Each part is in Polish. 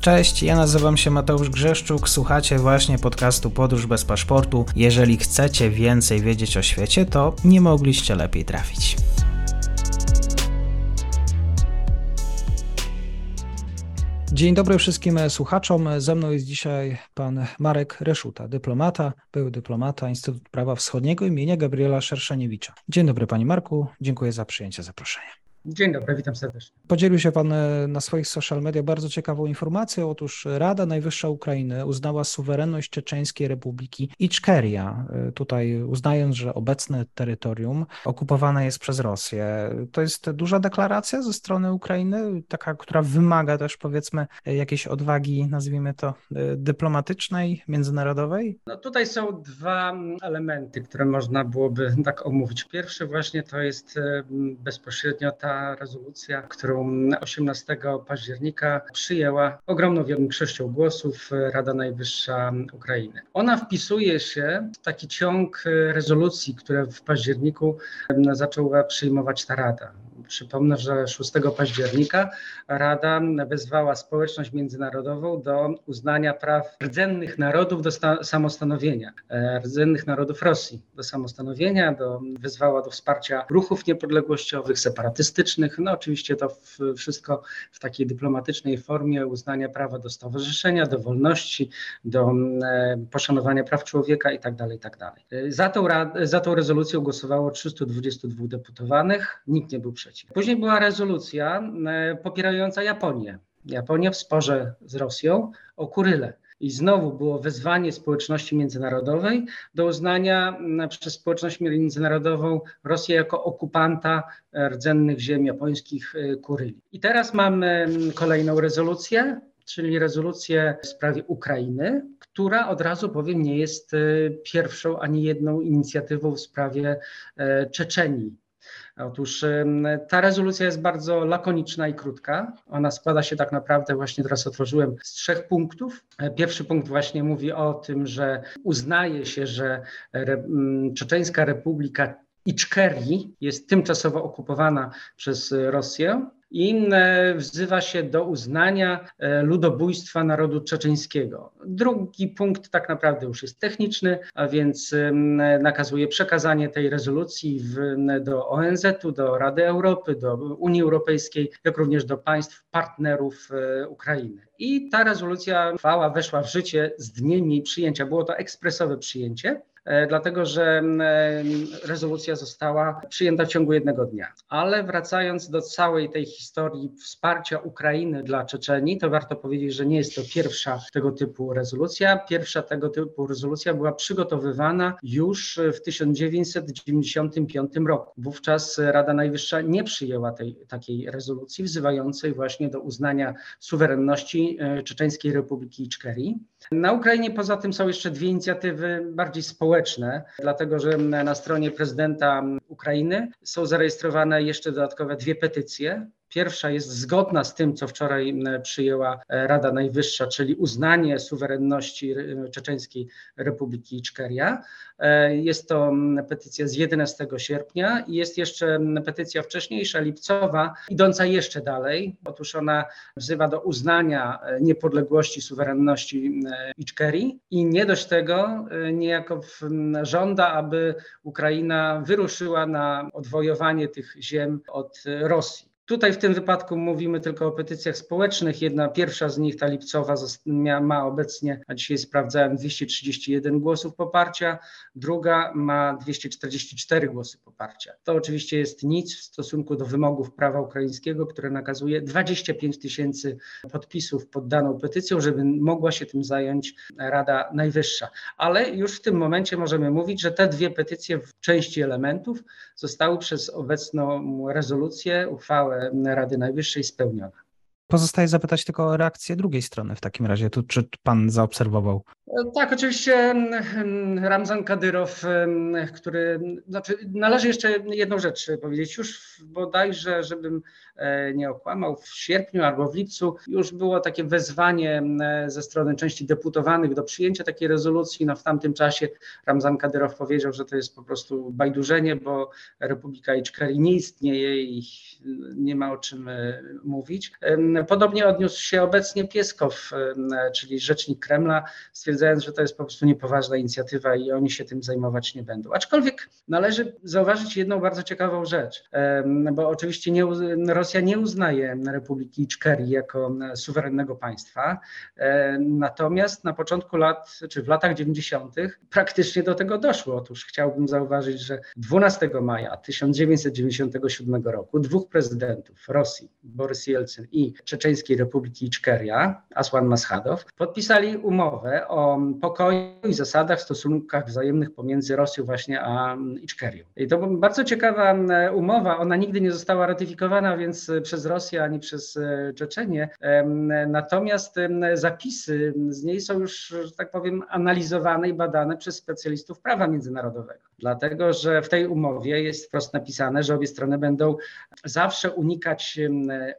Cześć, ja nazywam się Mateusz Grzeszczuk, słuchacie właśnie podcastu Podróż bez paszportu. Jeżeli chcecie więcej wiedzieć o świecie, to nie mogliście lepiej trafić. Dzień dobry wszystkim słuchaczom. Ze mną jest dzisiaj pan Marek Reszuta, dyplomata, były dyplomata Instytutu Prawa Wschodniego imienia Gabriela Szerszeniewicza. Dzień dobry panie Marku, dziękuję za przyjęcie zaproszenia. Dzień dobry, witam serdecznie. Podzielił się Pan e, na swoich social media bardzo ciekawą informacją. Otóż Rada Najwyższa Ukrainy uznała suwerenność Czeczeńskiej Republiki Iczkeria, e, tutaj uznając, że obecne terytorium okupowane jest przez Rosję. To jest duża deklaracja ze strony Ukrainy, taka, która wymaga też powiedzmy jakiejś odwagi, nazwijmy to e, dyplomatycznej, międzynarodowej. No tutaj są dwa elementy, które można byłoby tak omówić. Pierwszy właśnie to jest bezpośrednio ta rezolucja, którą 18 października przyjęła ogromną większością głosów Rada Najwyższa Ukrainy. Ona wpisuje się w taki ciąg rezolucji, które w październiku zaczęła przyjmować ta Rada. Przypomnę, że 6 października Rada wezwała społeczność międzynarodową do uznania praw rdzennych narodów do samostanowienia, e, rdzennych narodów Rosji do samostanowienia, do, wezwała do wsparcia ruchów niepodległościowych, separatystycznych. No oczywiście to w, wszystko w takiej dyplomatycznej formie uznania prawa do stowarzyszenia, do wolności, do e, poszanowania praw człowieka itd. Tak itd. Tak za tą, za tą rezolucją głosowało 322 deputowanych, nikt nie był przeciw. Później była rezolucja e, popierająca Japonię. Japonię w sporze z Rosją o Kuryle. I znowu było wezwanie społeczności międzynarodowej do uznania przez społeczność międzynarodową Rosji jako okupanta rdzennych ziem japońskich e, Kuryli. I teraz mamy kolejną rezolucję, czyli rezolucję w sprawie Ukrainy, która od razu powiem nie jest e, pierwszą ani jedną inicjatywą w sprawie Czeczenii. Otóż ta rezolucja jest bardzo lakoniczna i krótka. Ona składa się tak naprawdę, właśnie teraz otworzyłem, z trzech punktów. Pierwszy punkt właśnie mówi o tym, że uznaje się, że Czeczeńska Republika Iczkerii jest tymczasowo okupowana przez Rosję i wzywa się do uznania e, ludobójstwa narodu czeczeńskiego. Drugi punkt tak naprawdę już jest techniczny, a więc nakazuje przekazanie tej rezolucji w, do ONZ-u, do Rady Europy, do Unii Europejskiej, jak również do państw partnerów e, Ukrainy. I ta rezolucja weszła w życie z dniem jej przyjęcia. Było to ekspresowe przyjęcie. E, dlatego że rezolucja została przyjęta w ciągu jednego dnia. Ale wracając do całej tej historii wsparcia Ukrainy dla Czeczenii, to warto powiedzieć, że nie jest to pierwsza tego typu rezolucja. Pierwsza tego typu rezolucja była przygotowywana już w 1995 roku. Wówczas Rada Najwyższa nie przyjęła tej, takiej rezolucji wzywającej właśnie do uznania suwerenności e, Czeczeńskiej Republiki Iczkerii. Na Ukrainie poza tym są jeszcze dwie inicjatywy bardziej społeczne, dlatego że na stronie prezydenta Ukrainy są zarejestrowane jeszcze dodatkowe dwie petycje. Pierwsza jest zgodna z tym, co wczoraj przyjęła e, Rada Najwyższa, czyli uznanie suwerenności Czeczeńskiej Republiki Iczkeria. E, jest to petycja z 11 sierpnia i jest jeszcze petycja wcześniejsza, lipcowa, idąca jeszcze dalej. Otóż ona wzywa do uznania e, niepodległości, suwerenności Iczkerii i nie dość tego, niejako żąda, aby Ukraina wyruszyła na odwojowanie tych ziem od Rosji. Tutaj w tym wypadku mówimy tylko o petycjach społecznych. Jedna pierwsza z nich, ta lipcowa, ma obecnie, a dzisiaj sprawdzałem, 231 głosów poparcia, druga ma 244 głosy poparcia. To oczywiście jest nic w stosunku do wymogów prawa ukraińskiego, które nakazuje 25 tysięcy podpisów pod daną petycją, żeby mogła się tym zająć Rada Najwyższa. Ale już w tym momencie możemy mówić, że te dwie petycje w części elementów zostały przez obecną rezolucję, uchwałę Rady Najwyższej spełniona. Pozostaje zapytać tylko o reakcję drugiej strony w takim razie. Tu, czy pan zaobserwował Tak, oczywiście Ramzan Kadyrow, który, znaczy należy jeszcze jedną rzecz powiedzieć. Już bodajże, żebym e, nie okłamał, w sierpniu albo w lipcu już było takie wezwanie ze strony części deputowanych do przyjęcia takiej rezolucji. No w tamtym czasie Ramzan Kadyrow powiedział, że to jest po prostu bajdurzenie, bo Republika Iczkari nie istnieje i nie ma o czym e, mówić. Podobnie odniósł się obecnie Pieskow, czyli rzecznik Kremla, stwierdzając, że to jest po prostu niepoważna inicjatywa i oni się tym zajmować nie będą. Aczkolwiek należy zauważyć jedną bardzo ciekawą rzecz, bo oczywiście nie, Rosja nie uznaje Republiki Iczkerii jako suwerennego państwa, natomiast na początku lat, czy w latach 90. praktycznie do tego doszło. Otóż chciałbym zauważyć, że 12 maja 1997 roku dwóch prezydentów Rosji, Borys Jelcyn i Czeczeńskiej Republiki Iczkeria, Aswan Maschadow, podpisali umowę o pokoju i zasadach, stosunkach wzajemnych pomiędzy Rosją właśnie a Iczkerią. I to bardzo ciekawa umowa, ona nigdy nie została ratyfikowana więc przez Rosję ani przez e, Czeczenię, natomiast zapisy z niej są już, że tak powiem, analizowane i badane przez specjalistów prawa międzynarodowego. Dlatego, że w tej umowie jest wprost napisane, że obie strony będą zawsze unikać,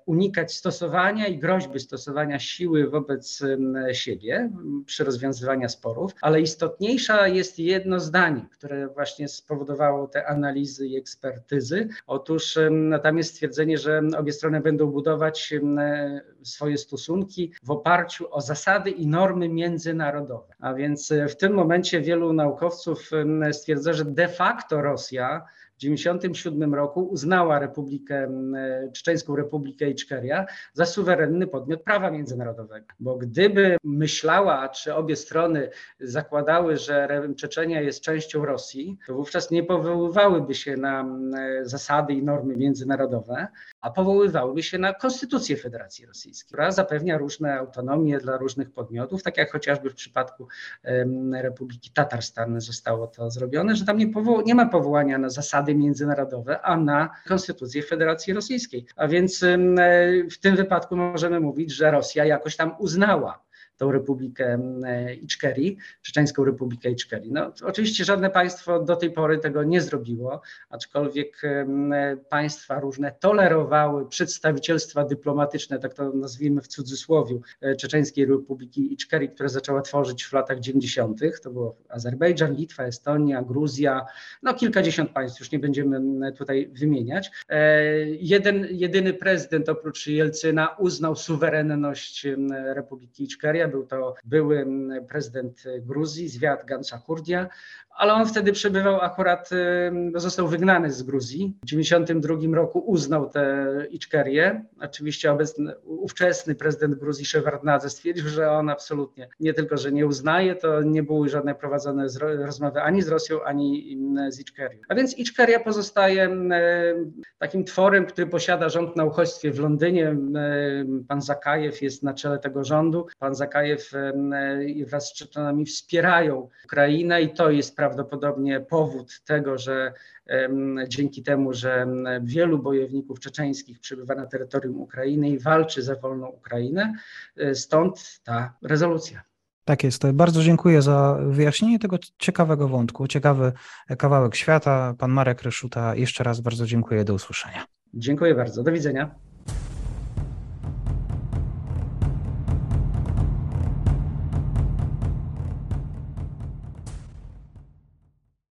unikać stosowania i groźby stosowania siły wobec siebie przy rozwiązywaniu sporów, ale istotniejsza jest jedno zdanie, które właśnie spowodowało te analizy i ekspertyzy. Otóż tam jest stwierdzenie, że obie strony będą budować swoje stosunki w oparciu o zasady i normy międzynarodowe. A więc w tym momencie wielu naukowców stwierdza, że de facto Rosja w 1997 roku uznała Republikę, Czeczeńską Republikę Iczkeria za suwerenny podmiot prawa międzynarodowego. Bo gdyby myślała, czy obie strony zakładały, że Czeczenia jest częścią Rosji, to wówczas nie powoływałyby się na zasady i normy międzynarodowe, a powoływałyby się na Konstytucję Federacji Rosyjskiej, która zapewnia różne autonomie dla różnych podmiotów, tak jak chociażby w przypadku Republiki Tatarstan zostało to zrobione, że tam nie, nie ma powołania na zasady międzynarodowe, a na Konstytucję Federacji Rosyjskiej. A więc w tym wypadku możemy mówić, że Rosja jakoś tam uznała tą Republikę e, Iczkerii, Czeczeńską Republikę Iczkerii. No, oczywiście żadne państwo do tej pory tego nie zrobiło, aczkolwiek państwa różne tolerowały przedstawicielstwa dyplomatyczne, tak to nazwijmy w cudzysłowie, e, Czeczeńskiej Republiki Iczkerii, które zaczęła tworzyć w latach 90. To było Azerbejdżan, Litwa, Estonia, Gruzja, no kilkadziesiąt państw, już nie będziemy tutaj wymieniać. E, jeden, jedyny prezydent oprócz Jelcyna uznał suwerenność Republiki Iczkeria, był to były prezydent Gruzji, Zwiat Gansakurdia, ale on wtedy przebywał akurat, został wygnany z Gruzji. W 1992 roku uznał tę Iczkerię. Oczywiście obecny, ówczesny prezydent Gruzji Szewardnadze stwierdził, że on absolutnie nie tylko, że nie uznaje, to nie były żadne prowadzone rozmowy ani z Rosją, ani z Iczkerią. A więc Iczkeria pozostaje takim tworem, który posiada rząd na uchodźstwie w Londynie. Pan Zakajew jest na czele tego rządu. Pan Zakajew wraz z Czeczenami wspierają Ukrainę i to jest prawdopodobnie powód tego, że dzięki temu, że wielu bojowników czeczeńskich przybywa na terytorium Ukrainy i walczy za wolną Ukrainę, e, stąd ta rezolucja. Tak jest. Bardzo dziękuję za wyjaśnienie tego ciekawego wątku, ciekawy kawałek świata. Pan Marek Ryszuta, jeszcze raz bardzo dziękuję. Do usłyszenia. Dziękuję bardzo. Do widzenia.